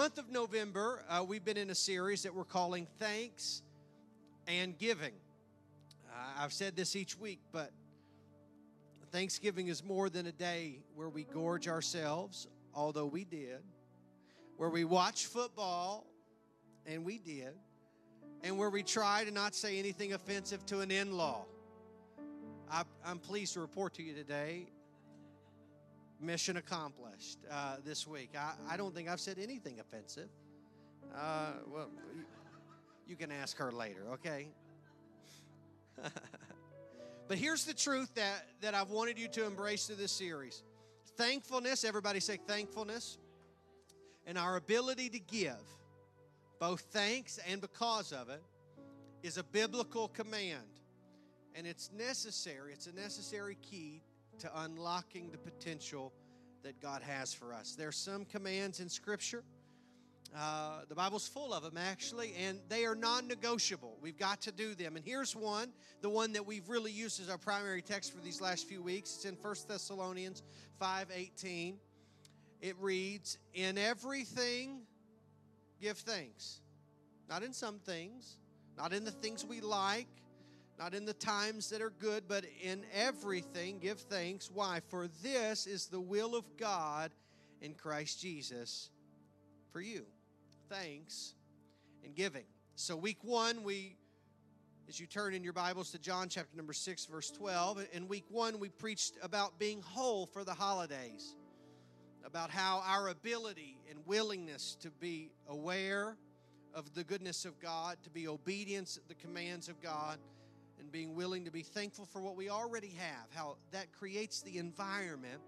month of November, uh, we've been in a series that we're calling Thanks and Giving. Uh, I've said this each week, but Thanksgiving is more than a day where we gorge ourselves, although we did, where we watch football, and we did, and where we try to not say anything offensive to an in law. I'm pleased to report to you today mission accomplished uh, this week. I, I, don't think I've said anything offensive. Uh, well, you, you can ask her later, okay? but here's the truth that, that I've wanted you to embrace through this series thankfulness, everybody say thankfulness, and our ability to give, both thanks and because of it, is a biblical command. And it's necessary, it's a necessary key to unlocking the potential that God has for us. There are some commands in Scripture. Uh, the Bible's full of them, actually, and they are non negotiable. We've got to do them. And here's one, the one that we've really used as our primary text for these last few weeks. It's in 1 Thessalonians 5 18. It reads, In everything, give thanks. Not in some things, not in the things we like, not in the times that are good, but in everything give thanks. Why? For this is the will of God in Christ Jesus for you. Thanks and giving. So, week one, we, as you turn in your Bibles to John chapter number 6, verse 12, in week one, we preached about being whole for the holidays, about how our ability and willingness to be aware of the goodness of God, to be obedient to the commands of God, and being willing to be thankful for what we already have, how that creates the environment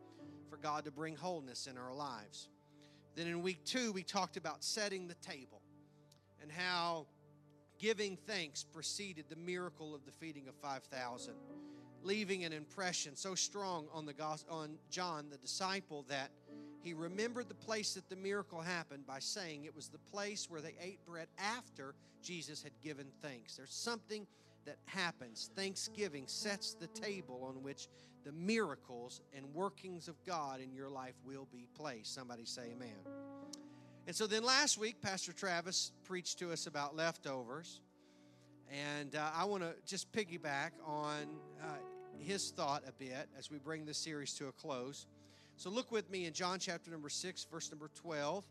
for God to bring wholeness in our lives. Then in week two, we talked about setting the table and how giving thanks preceded the miracle of the feeding of 5,000, leaving an impression so strong on, the, on John, the disciple, that he remembered the place that the miracle happened by saying it was the place where they ate bread after Jesus had given thanks. There's something that happens. Thanksgiving sets the table on which the miracles and workings of God in your life will be placed. Somebody say amen. And so then last week, Pastor Travis preached to us about leftovers. And uh, I want to just piggyback on uh, his thought a bit as we bring this series to a close. So look with me in John chapter number 6, verse number 12.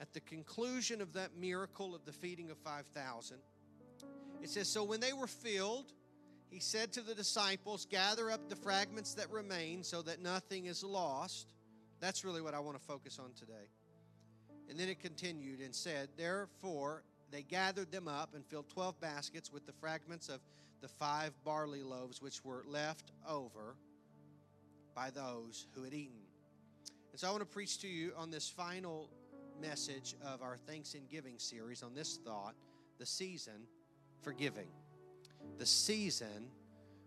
At the conclusion of that miracle of the feeding of 5,000, it says, So when they were filled, he said to the disciples, Gather up the fragments that remain so that nothing is lost. That's really what I want to focus on today. And then it continued and said, Therefore, they gathered them up and filled 12 baskets with the fragments of the five barley loaves which were left over by those who had eaten. And so I want to preach to you on this final message of our Thanks and Giving series on this thought the season for giving. The season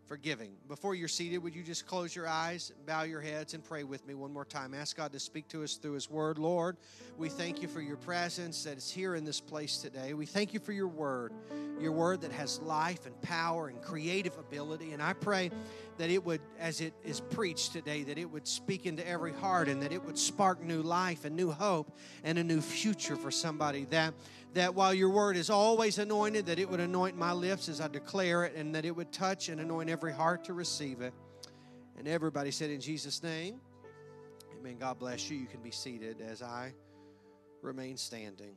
for giving. Before you're seated, would you just close your eyes, bow your heads, and pray with me one more time? Ask God to speak to us through His Word. Lord, we thank you for your presence that is here in this place today. We thank you for your Word, your Word that has life and power and creative ability. And I pray that it would, as it is preached today, that it would speak into every heart and that it would spark new life and new hope and a new future for somebody. That that while your word is always anointed, that it would anoint my lips as I declare it, and that it would touch and anoint every heart to receive it. And everybody said, In Jesus' name, Amen. God bless you. You can be seated as I remain standing.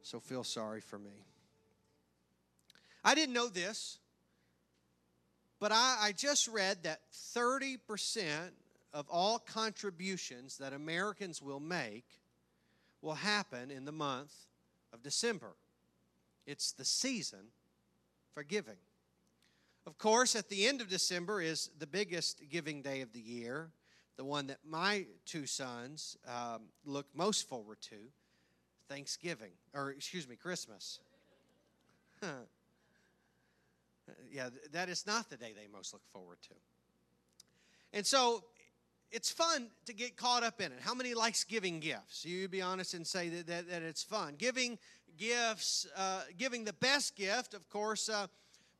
So feel sorry for me. I didn't know this, but I, I just read that 30% of all contributions that Americans will make will happen in the month of December. It's the season for giving. Of course, at the end of December is the biggest giving day of the year, the one that my two sons um, look most forward to Thanksgiving, or excuse me, Christmas. yeah, that is not the day they most look forward to. And so it's fun to get caught up in it. How many likes giving gifts? You be honest and say that, that, that it's fun. Giving gifts, uh, giving the best gift, of course, uh,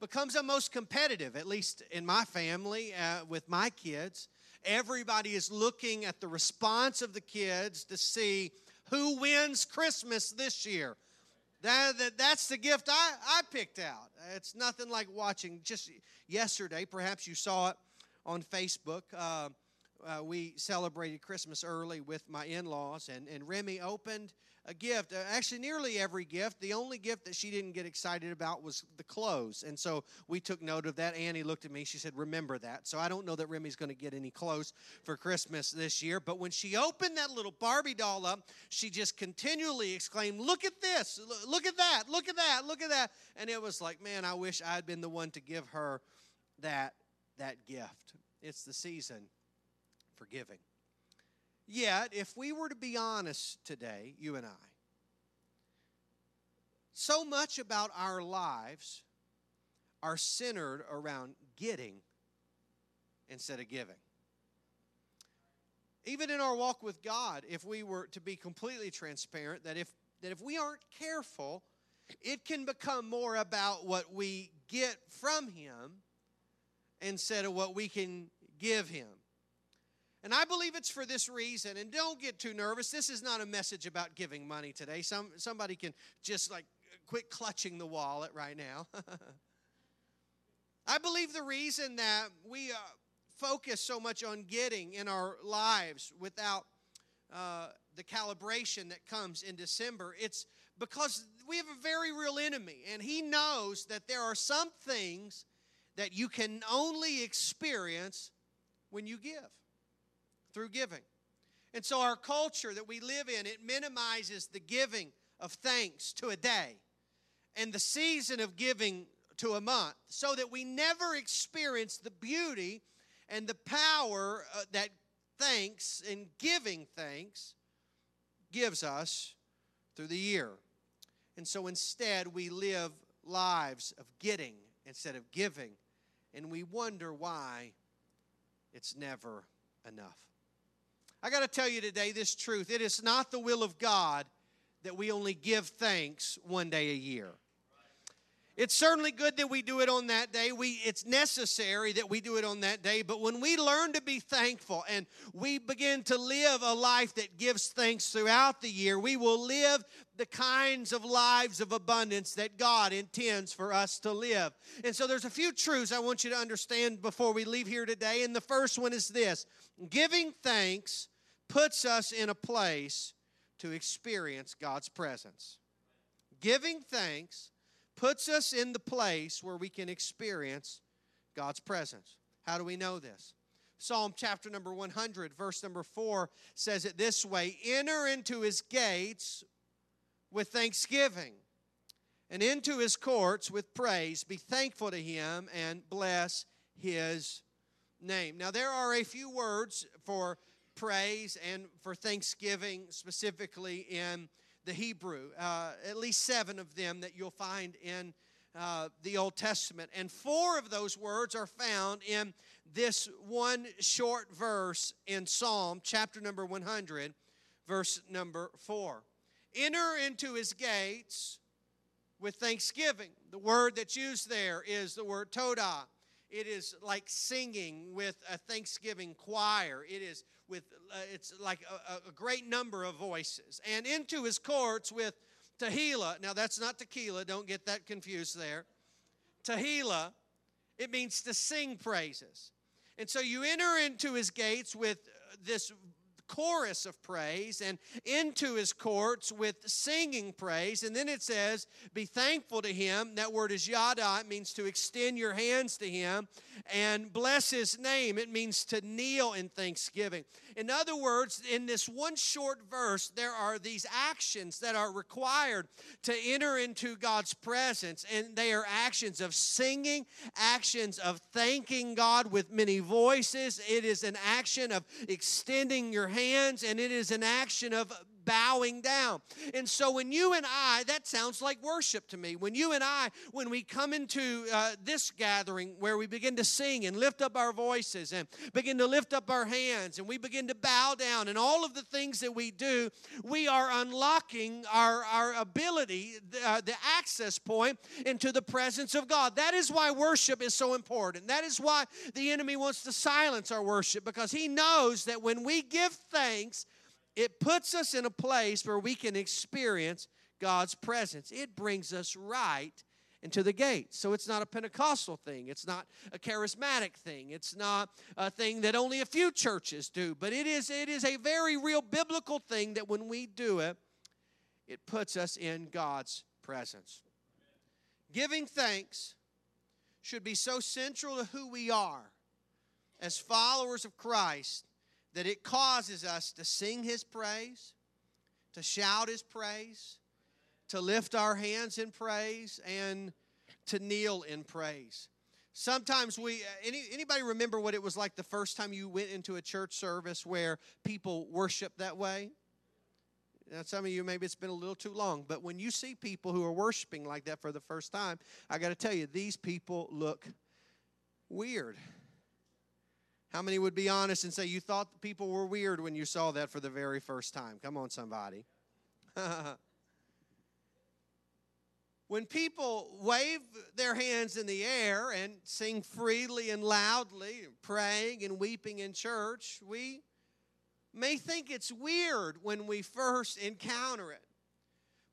becomes the most competitive, at least in my family uh, with my kids. Everybody is looking at the response of the kids to see Who wins Christmas this year? That, that, that's the gift I, I picked out. It's nothing like watching. Just yesterday, perhaps you saw it on Facebook. Uh, uh, we celebrated Christmas early with my in laws, and, and Remy opened a gift. Uh, actually, nearly every gift. The only gift that she didn't get excited about was the clothes. And so we took note of that. Annie looked at me. She said, Remember that. So I don't know that Remy's going to get any clothes for Christmas this year. But when she opened that little Barbie doll up, she just continually exclaimed, Look at this. Look at that. Look at that. Look at that. And it was like, Man, I wish I had been the one to give her that, that gift. It's the season for giving. Yet, if we were to be honest today, you and I, so much about our lives are centered around getting instead of giving. Even in our walk with God, if we were to be completely transparent, that if, that if we aren't careful, it can become more about what we get from Him instead of what we can give Him. And I believe it's for this reason. And don't get too nervous. This is not a message about giving money today. Some, somebody can just like quit clutching the wallet right now. I believe the reason that we uh, focus so much on getting in our lives without uh, the calibration that comes in December, it's because we have a very real enemy, and he knows that there are some things that you can only experience when you give through giving. And so our culture that we live in, it minimizes the giving of thanks to a day and the season of giving to a month so that we never experience the beauty and the power uh, that thanks and giving thanks gives us through the year. And so instead, we live lives of getting instead of giving, and we wonder why it's never enough. I got to tell you today this truth. It is not the will of God that we only give thanks one day a year. It's certainly good that we do it on that day. We, it's necessary that we do it on that day. But when we learn to be thankful and we begin to live a life that gives thanks throughout the year, we will live the kinds of lives of abundance that God intends for us to live. And so there's a few truths I want you to understand before we leave here today. And the first one is this giving thanks puts us in a place to experience God's presence. Giving thanks puts us in the place where we can experience God's presence. How do we know this? Psalm chapter number 100, verse number 4 says it this way Enter into his gates with thanksgiving and into his courts with praise. Be thankful to him and bless his name. Now, there are a few words for praise and for thanksgiving, specifically in the Hebrew. Uh, at least seven of them that you'll find in uh, the Old Testament. And four of those words are found in this one short verse in Psalm, chapter number 100, verse number 4. Enter into his gates with thanksgiving. The word that's used there is the word todah. It is like singing with a thanksgiving choir. It is with uh, it's like a, a, great number of voices. And into his courts with tehillah. Now that's not tequila. Don't get that confused there. Tehillah it means to sing praises. And so you enter into his gates with this chorus of praise and into his courts with singing praise. And then it says, Be thankful to him. That word is yada. It means to extend your hands to him and bless his name. It means to kneel in thanksgiving. In other words, in this one short verse, there are these actions that are required to enter into God's presence, and they are actions of singing, actions of thanking God with many voices. It is an action of extending your hands, and it is an action of bowing down. And so when you and I, that sounds like worship to me. When you and I, when we come into uh, this gathering where we begin to sing and lift up our voices and begin to lift up our hands and we begin to bow down and all of the things that we do, we are unlocking our, our ability, uh, the access point into the presence of God. That is why worship is so important. That is why the enemy wants to silence our worship because he knows that when we give thanks, it puts us in a place where we can experience God's presence. It brings us right into the gates. So it's not a Pentecostal thing. It's not a charismatic thing. It's not a thing that only a few churches do. But it is, it is a very real biblical thing that when we do it, it puts us in God's presence. Giving thanks should be so central to who we are as followers of Christ that it causes us to sing His praise, to shout His praise, to lift our hands in praise, and to kneel in praise. Sometimes we, uh, any, anybody remember what it was like the first time you went into a church service where people worship that way? Now, some of you, maybe it's been a little too long, but when you see people who are worshiping like that for the first time, I got to tell you, these people look weird. How many would be honest and say you thought people were weird when you saw that for the very first time? Come on, somebody. when people wave their hands in the air and sing freely and loudly, praying and weeping in church, we may think it's weird when we first encounter it.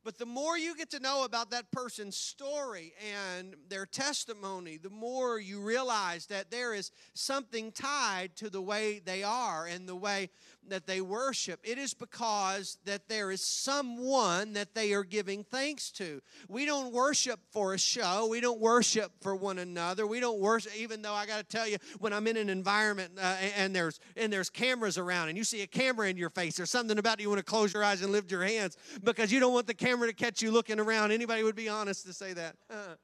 But the more you get to know about that person's story and their testimony, the more you realize that there is something tied to the way they are and the way that they worship. It is because that there is someone that they are giving thanks to. We don't worship for a show. We don't worship for one another. We don't worship even though I got to tell you when I'm in an environment uh, and there's and there's cameras around and you see a camera in your face there's something about you want to close your eyes and lift your hands because you don't want the camera to catch you looking around. Anybody would be honest to say that. Uh-uh.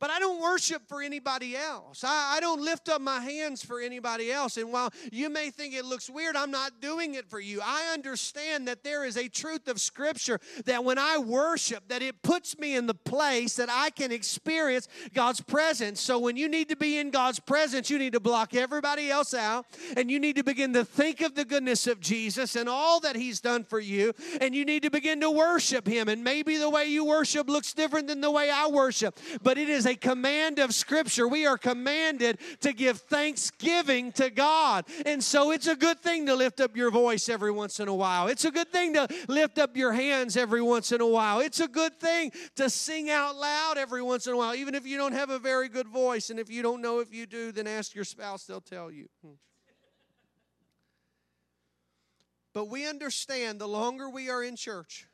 But I don't worship for anybody else. I, I, don't lift up my hands for anybody else. And while you may think it looks weird, I'm not doing it for you. I understand that there is a truth of Scripture that when I worship, that it puts me in the place that I can experience God's presence. So when you need to be in God's presence, you need to block everybody else out and you need to begin to think of the goodness of Jesus and all that He's done for you. And you need to begin to worship Him. And maybe the way you worship looks different than the way I worship, but it is a command of Scripture. We are commanded to give thanksgiving to God. And so it's a good thing to lift up your voice every once in a while. It's a good thing to lift up your hands every once in a while. It's a good thing to sing out loud every once in a while, even if you don't have a very good voice. And if you don't know if you do, then ask your spouse, they'll tell you. Hmm. But we understand the longer we are in church,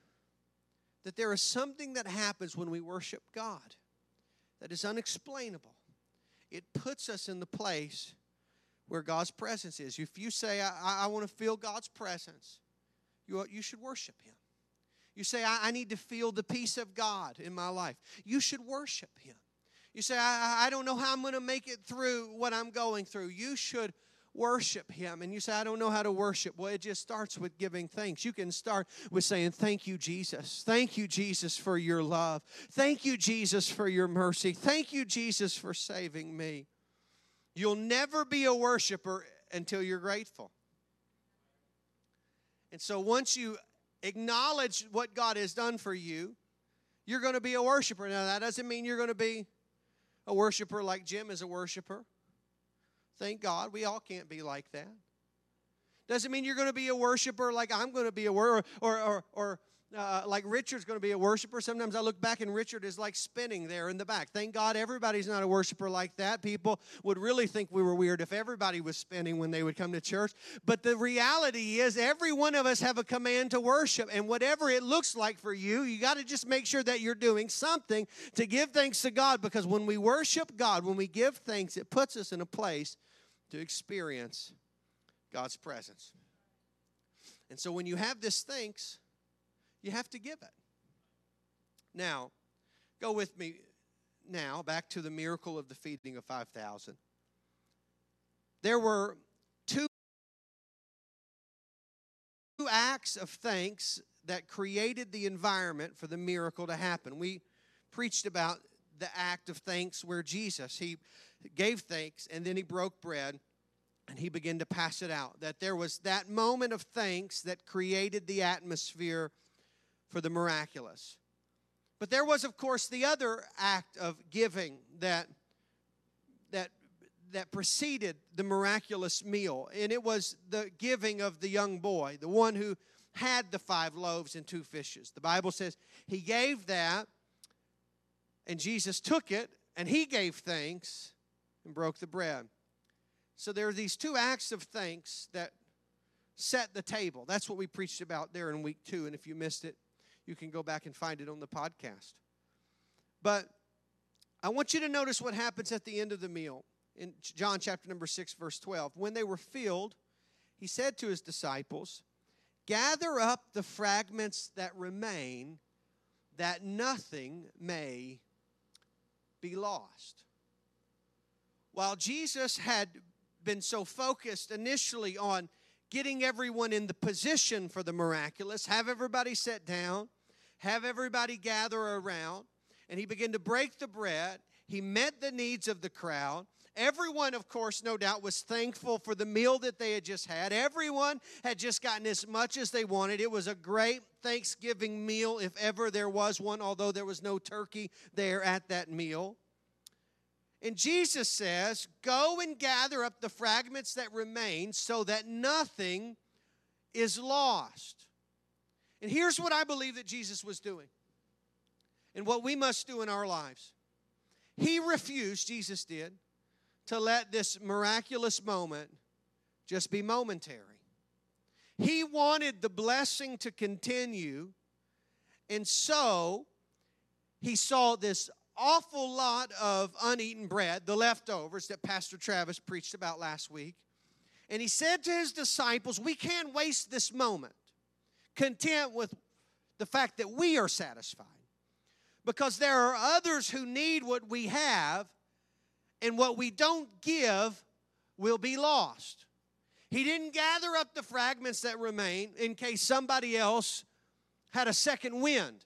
that there is something that happens when we worship God that is unexplainable. It puts us in the place where God's presence is. If you say, I, I want to feel God's presence, you, you should worship Him. You say, I, I need to feel the peace of God in my life. You should worship Him. You say, I, I don't know how I'm going to make it through what I'm going through. You should worship Him. And you say, I don't know how to worship. Well, it just starts with giving thanks. You can start with saying, Thank you, Jesus. Thank you, Jesus, for your love. Thank you, Jesus, for your mercy. Thank you, Jesus, for saving me. You'll never be a worshiper until you're grateful. And so once you acknowledge what God has done for you, you're going to be a worshiper. Now, that doesn't mean you're going to be a worshiper like Jim is a worshiper. Thank God. We all can't be like that. Doesn't mean you're going to be a worshiper like I'm going to be a worshiper or, or, or uh, like Richard's going to be a worshiper. Sometimes I look back and Richard is like spinning there in the back. Thank God everybody's not a worshiper like that. People would really think we were weird if everybody was spinning when they would come to church. But the reality is, every one of us have a command to worship. And whatever it looks like for you, you got to just make sure that you're doing something to give thanks to God. Because when we worship God, when we give thanks, it puts us in a place to experience God's presence. And so when you have this thanks, you have to give it. Now, go with me now back to the miracle of the feeding of 5,000. There were two acts of thanks that created the environment for the miracle to happen. We preached about the act of thanks where Jesus, he gave thanks, and then he broke bread and he began to pass it out. That there was that moment of thanks that created the atmosphere for the miraculous. But there was, of course, the other act of giving that, that that preceded the miraculous meal, and it was the giving of the young boy, the one who had the five loaves and two fishes. The Bible says he gave that, and Jesus took it, and he gave thanks and broke the bread. So there are these two acts of thanks that set the table. That's what we preached about there in week two. And if you missed it, you can go back and find it on the podcast. But I want you to notice what happens at the end of the meal in John chapter number 6, verse 12. When they were filled, he said to his disciples, Gather up the fragments that remain, that nothing may be lost. While Jesus had been so focused initially on getting everyone in the position for the miraculous, have everybody sit down, have everybody gather around, and he began to break the bread. He met the needs of the crowd. Everyone, of course, no doubt, was thankful for the meal that they had just had. Everyone had just gotten as much as they wanted. It was a great Thanksgiving meal, if ever there was one, although there was no turkey there at that meal. And Jesus says, Go and gather up the fragments that remain so that nothing is lost. And here's what I believe that Jesus was doing and what we must do in our lives. He refused, Jesus did, to let this miraculous moment just be momentary. He wanted the blessing to continue, and so he saw this awful lot of uneaten bread, the leftovers that Pastor Travis preached about last week. And he said to his disciples, We can't waste this moment content with the fact that we are satisfied because there are others who need what we have and what we don't give will be lost. He didn't gather up the fragments that remain in case somebody else had a second wind.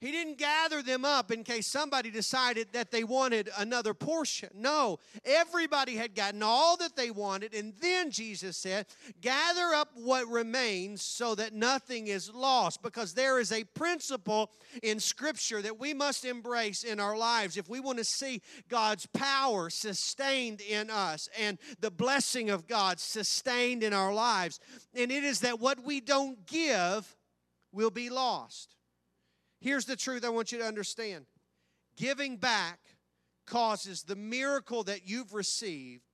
He didn't gather them up in case somebody decided that they wanted another portion. No, everybody had gotten all that they wanted. And then Jesus said, Gather up what remains so that nothing is lost. Because there is a principle in Scripture that we must embrace in our lives if we want to see God's power sustained in us and the blessing of God sustained in our lives. And it is that what we don't give will be lost. Here's the truth I want you to understand giving back causes the miracle that you've received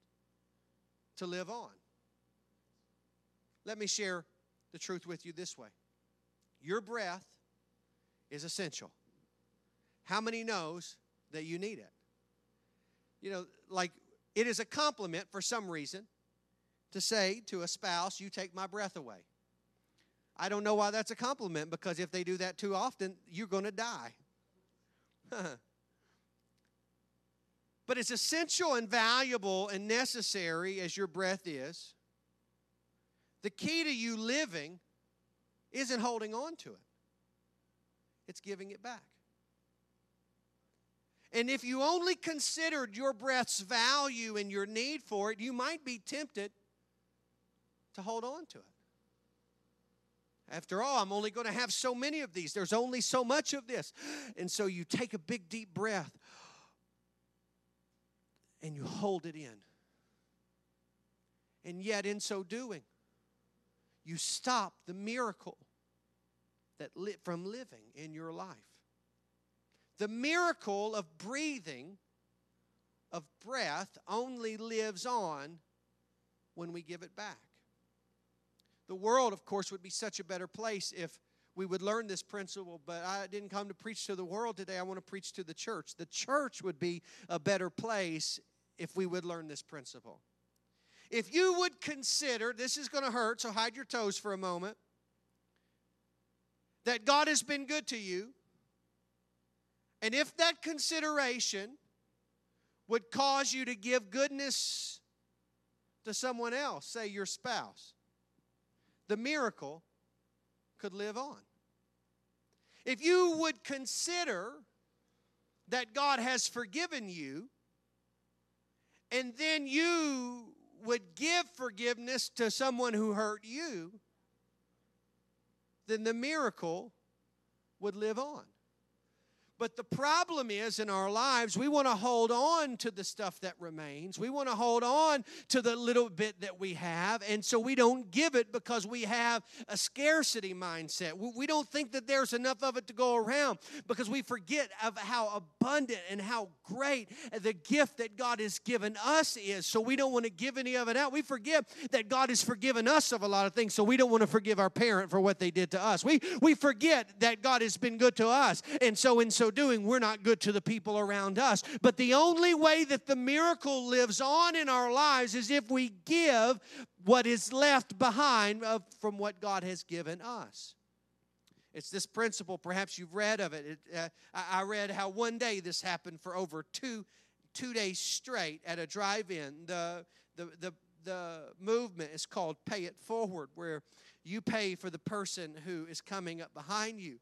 to live on. Let me share the truth with you this way your breath is essential. How many knows that you need it? You know, like it is a compliment for some reason to say to a spouse, You take my breath away. I don't know why that's a compliment because if they do that too often, you're going to die. but as essential and valuable and necessary as your breath is, the key to you living isn't holding on to it, it's giving it back. And if you only considered your breath's value and your need for it, you might be tempted to hold on to it. After all, I'm only going to have so many of these. There's only so much of this. And so you take a big, deep breath and you hold it in. And yet, in so doing, you stop the miracle that lit from living in your life. The miracle of breathing, of breath, only lives on when we give it back. The world, of course, would be such a better place if we would learn this principle, but I didn't come to preach to the world today. I want to preach to the church. The church would be a better place if we would learn this principle. If you would consider, this is going to hurt, so hide your toes for a moment, that God has been good to you, and if that consideration would cause you to give goodness to someone else, say your spouse, the miracle could live on. If you would consider that God has forgiven you, and then you would give forgiveness to someone who hurt you, then the miracle would live on. But the problem is in our lives, we want to hold on to the stuff that remains. We want to hold on to the little bit that we have. And so we don't give it because we have a scarcity mindset. We don't think that there's enough of it to go around because we forget of how abundant and how great the gift that God has given us is. So we don't want to give any of it out. We forget that God has forgiven us of a lot of things. So we don't want to forgive our parent for what they did to us. We, we forget that God has been good to us. And so in so so doing, we're not good to the people around us. But the only way that the miracle lives on in our lives is if we give what is left behind from what God has given us. It's this principle, perhaps you've read of it. it uh, I read how one day this happened for over two, two days straight at a drive in. The, the, the, the movement is called Pay It Forward, where you pay for the person who is coming up behind you.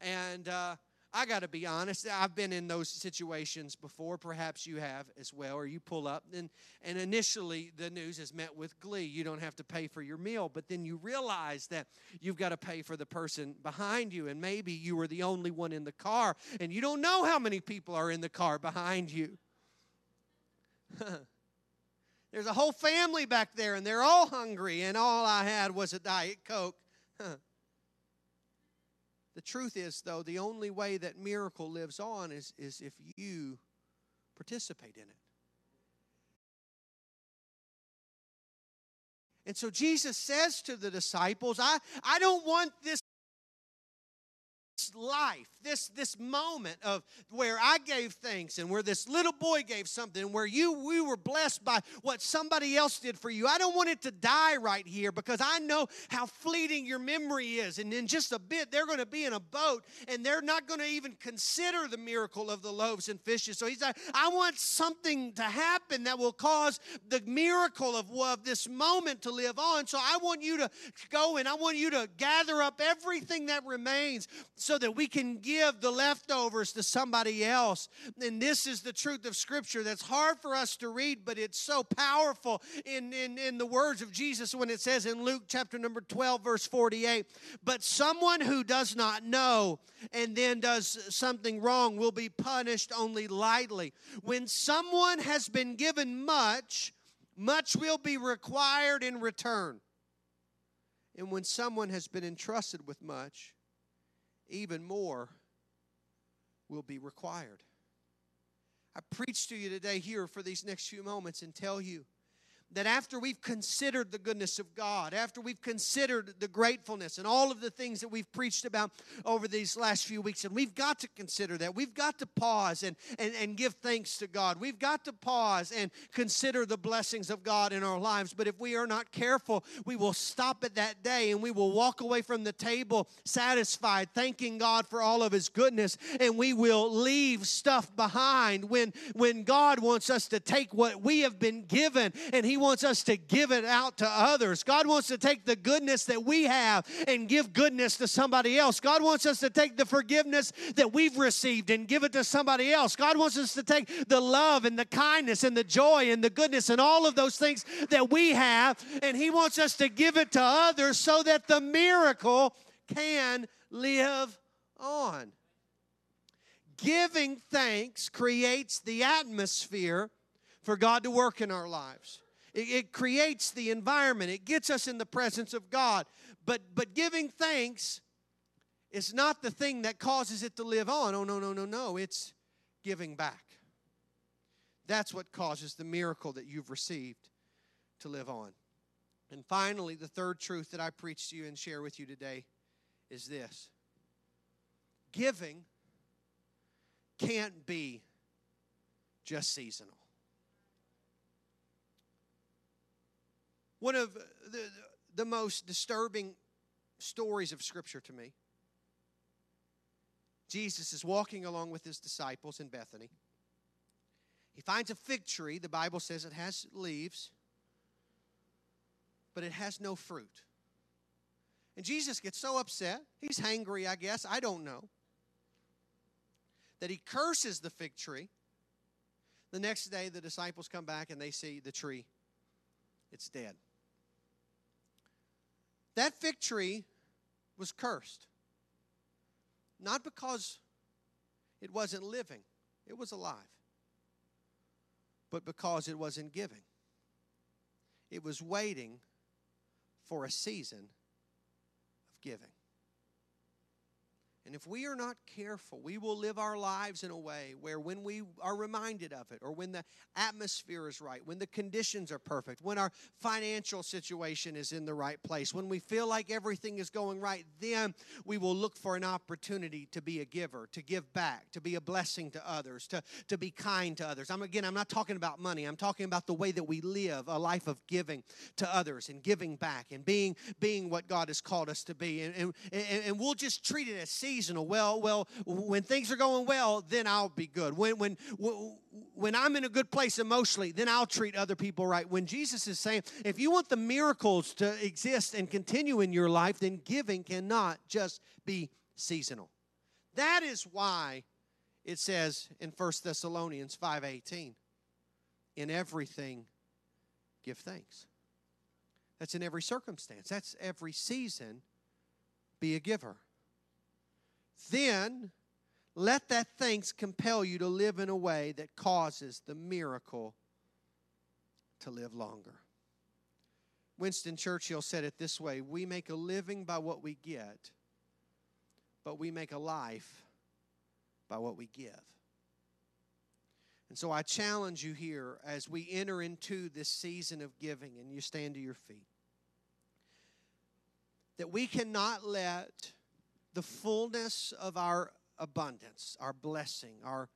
And uh, I got to be honest, I've been in those situations before. Perhaps you have as well, or you pull up, and, and initially the news is met with glee. You don't have to pay for your meal, but then you realize that you've got to pay for the person behind you, and maybe you were the only one in the car, and you don't know how many people are in the car behind you. There's a whole family back there, and they're all hungry, and all I had was a Diet Coke. The truth is, though, the only way that miracle lives on is, is if you participate in it. And so Jesus says to the disciples, I, I don't want this life, this, this moment of where I gave thanks and where this little boy gave something, where you we were blessed by what somebody else did for you. I don't want it to die right here because I know how fleeting your memory is. And in just a bit, they're going to be in a boat and they're not going to even consider the miracle of the loaves and fishes. So he's like, I want something to happen that will cause the miracle of, of this moment to live on. So I want you to go and I want you to gather up everything that remains so that we can give the leftovers to somebody else. And this is the truth of Scripture that's hard for us to read, but it's so powerful in, in, in the words of Jesus when it says in Luke chapter number 12, verse 48 But someone who does not know and then does something wrong will be punished only lightly. When someone has been given much, much will be required in return. And when someone has been entrusted with much, even more will be required. I preach to you today here for these next few moments and tell you that after we've considered the goodness of God, after we've considered the gratefulness and all of the things that we've preached about over these last few weeks, and we've got to consider that. We've got to pause and, and, and give thanks to God. We've got to pause and consider the blessings of God in our lives. But if we are not careful, we will stop at that day and we will walk away from the table satisfied, thanking God for all of His goodness, and we will leave stuff behind when, when God wants us to take what we have been given and He wants us to give it out to others. God wants to take the goodness that we have and give goodness to somebody else. God wants us to take the forgiveness that we've received and give it to somebody else. God wants us to take the love and the kindness and the joy and the goodness and all of those things that we have, and He wants us to give it to others so that the miracle can live on. Giving thanks creates the atmosphere for God to work in our lives. It, it creates the environment, it gets us in the presence of God. But, but giving thanks is not the thing that causes it to live on. Oh, no, no, no, no. It's giving back. That's what causes the miracle that you've received to live on. And finally, the third truth that I preach to you and share with you today is this giving can't be just seasonal. One of the, the most disturbing stories of Scripture to me. Jesus is walking along with his disciples in Bethany. He finds a fig tree. The Bible says it has leaves, but it has no fruit. And Jesus gets so upset. He's hangry, I guess. I don't know. That he curses the fig tree. The next day, the disciples come back and they see the tree, it's dead. That fig tree was cursed. Not because It wasn't living, it was alive. But because it wasn't giving, it was waiting for a season of giving. And if we are not careful, we will live our lives in a way where when we are reminded of it, or when the atmosphere is right, when the conditions are perfect, when our financial situation is in the right place, when we feel like everything is going right, then we will look for an opportunity to be a giver, to give back, to be a blessing to others, to, to be kind to others. I'm again, I'm not talking about money, I'm talking about the way that we live a life of giving to others and giving back and being, being what God has called us to be. And, and, and we'll just treat it as seasonal. Well, well, when things are going well, then I'll be good. When when when I'm in a good place emotionally, then I'll treat other people right. When Jesus is saying, if you want the miracles to exist and continue in your life, then giving cannot just be seasonal. That is why it says in 1 Thessalonians 5:18, in everything give thanks. That's in every circumstance. That's every season be a giver then let that thanks compel you to live in a way that causes the miracle to live longer. Winston Churchill said it this way We make a living by what we get, but we make a life by what we give. And so I challenge you here as we enter into this season of giving and you stand to your feet that we cannot let the fullness of our abundance, our blessing, our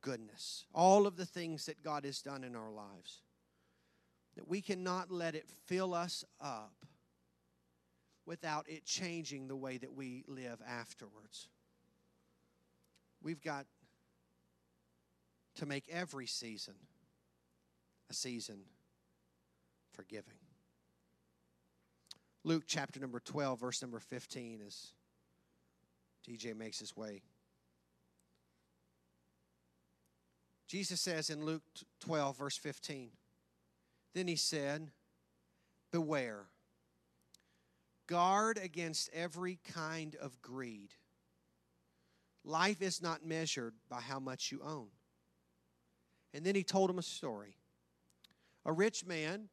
goodness, all of the things that God has done in our lives. That we cannot let it fill us up without it changing the way that we live afterwards. We've got to make every season a season for giving. Luke chapter number 12, verse number 15 is DJ makes his way. Jesus says in Luke 12, verse 15, Then he said, Beware, guard against every kind of greed. Life is not measured by how much you own. And then he told him a story. A rich man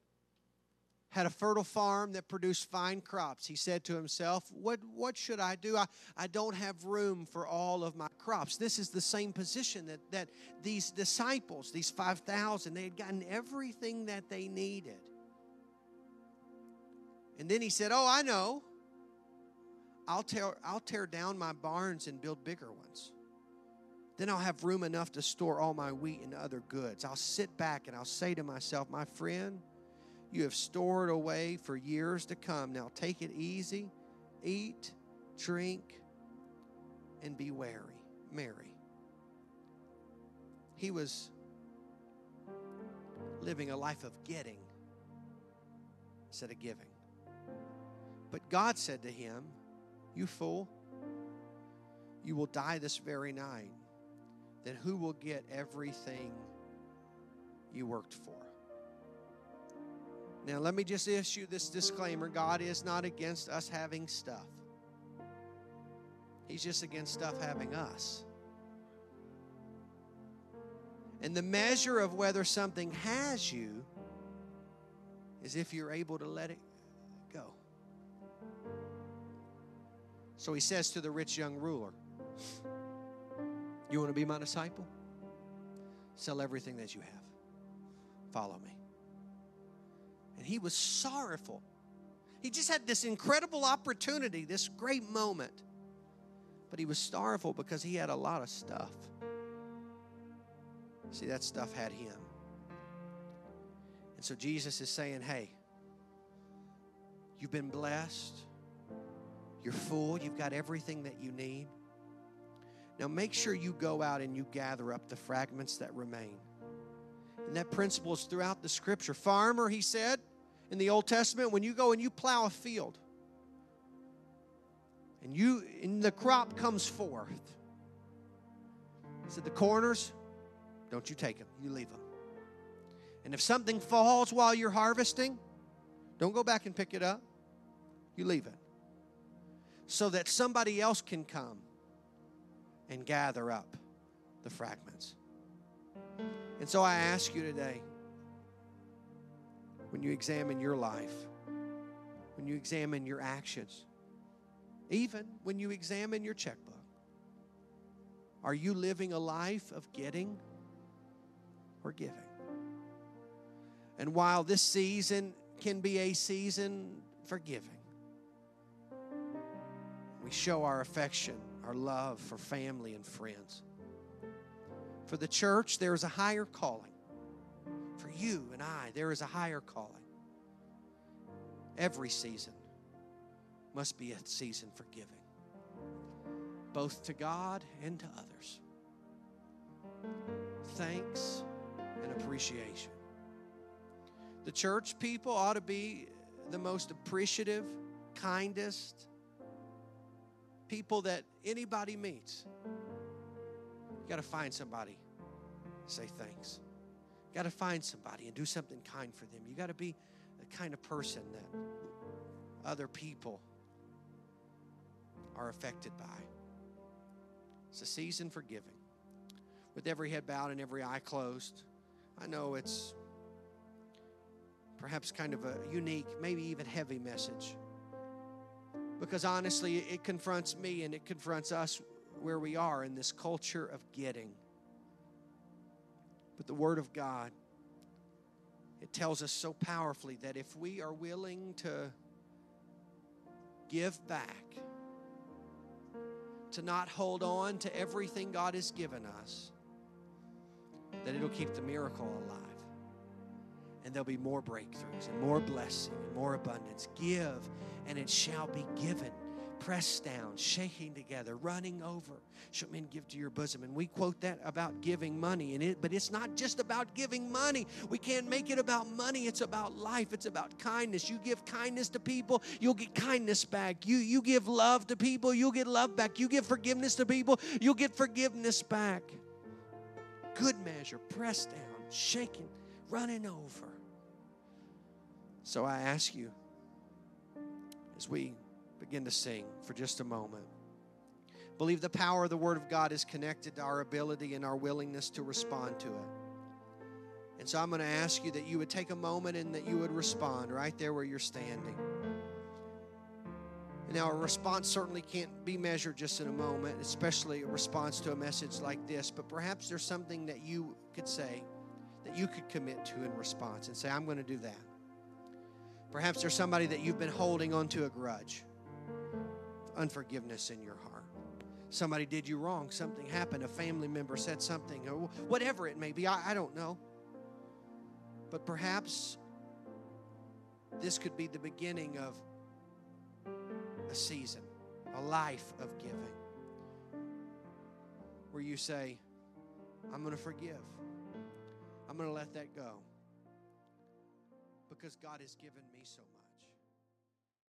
had a fertile farm that produced fine crops. He said to himself, What, what should I do? I, I don't have room for all of my crops. This is the same position that, that these disciples, these 5,000, they had gotten everything that they needed. And then he said, Oh, I know. I'll tear, I'll tear down my barns and build bigger ones. Then I'll have room enough to store all my wheat and other goods. I'll sit back and I'll say to myself, My friend, you have stored away for years to come. Now take it easy, eat, drink, and be wary, merry. He was living a life of getting instead of giving. But God said to him, You fool, you will die this very night. Then who will get everything you worked for? Now, let me just issue this disclaimer God is not against us having stuff, He's just against stuff having us. And the measure of whether something has you is if you're able to let it go. So he says to the rich young ruler, You want to be my disciple? Sell everything that you have. Follow me. And he was sorrowful. He just had this incredible opportunity, this great moment. But he was sorrowful because he had a lot of stuff. See, that stuff had him. And so Jesus is saying, hey, you've been blessed. You're full. You've got everything that you need. Now make sure you go out and you gather up the fragments that remain. And that principle is throughout the scripture. Farmer, he said, in the Old Testament, when you go and you plow a field and you and the crop comes forth, He said the corners, don't you take them, you leave them. And if something falls while you're harvesting, don't go back and pick it up. You leave it. So that somebody else can come and gather up the fragments. And so I ask you today when you examine your life, when you examine your actions, even when you examine your checkbook, are you living a life of getting or giving? And while this season can be a season for giving, we show our affection, our love for family and friends. For the church, there is a higher calling. For you and I, there is a higher calling. Every season must be a season for giving, both to God and to others. Thanks and appreciation. The church people ought to be the most appreciative, kindest people that anybody meets. You got to find somebody, say thanks. You got to find somebody and do something kind for them. You got to be the kind of person that other people are affected by. It's a season for giving. With every head bowed and every eye closed, I know it's perhaps kind of a unique, maybe even heavy message. Because honestly, it confronts me and it confronts us where we are in this culture of getting. But the Word of God, it tells us so powerfully that if we are willing to give back, to not hold on to everything God has given us, that it'll keep the miracle alive. And there'll be more breakthroughs and more blessing and more abundance. Give, and it shall be given. Pressed down, shaking together, running over. Shall men give to your bosom? And we quote that about giving money. And it, but it's not just about giving money. We can't make it about money. It's about life. It's about kindness. You give kindness to people, you'll get kindness back. You you give love to people, you'll get love back. You give forgiveness to people, you'll get forgiveness back good measure, pressed down, shaken, running over. So I ask you, as we begin to sing for just a moment, believe the power of the Word of God is connected to our ability and our willingness to respond to it. And so I'm going to ask you that you would take a moment and that you would respond right there where you're standing. Now, a response certainly can't be measured just in a moment, especially a response to a message like this, but perhaps there's something that you could say that you could commit to in response and say, I'm going to do that. Perhaps there's somebody that you've been holding onto a grudge, unforgiveness in your heart. Somebody did you wrong, something happened, a family member said something, or whatever it may be. I, I don't know. But perhaps this could be the beginning of a season, a life of giving, where you say, I'm going to forgive. I'm going to let that go because God has given me so much.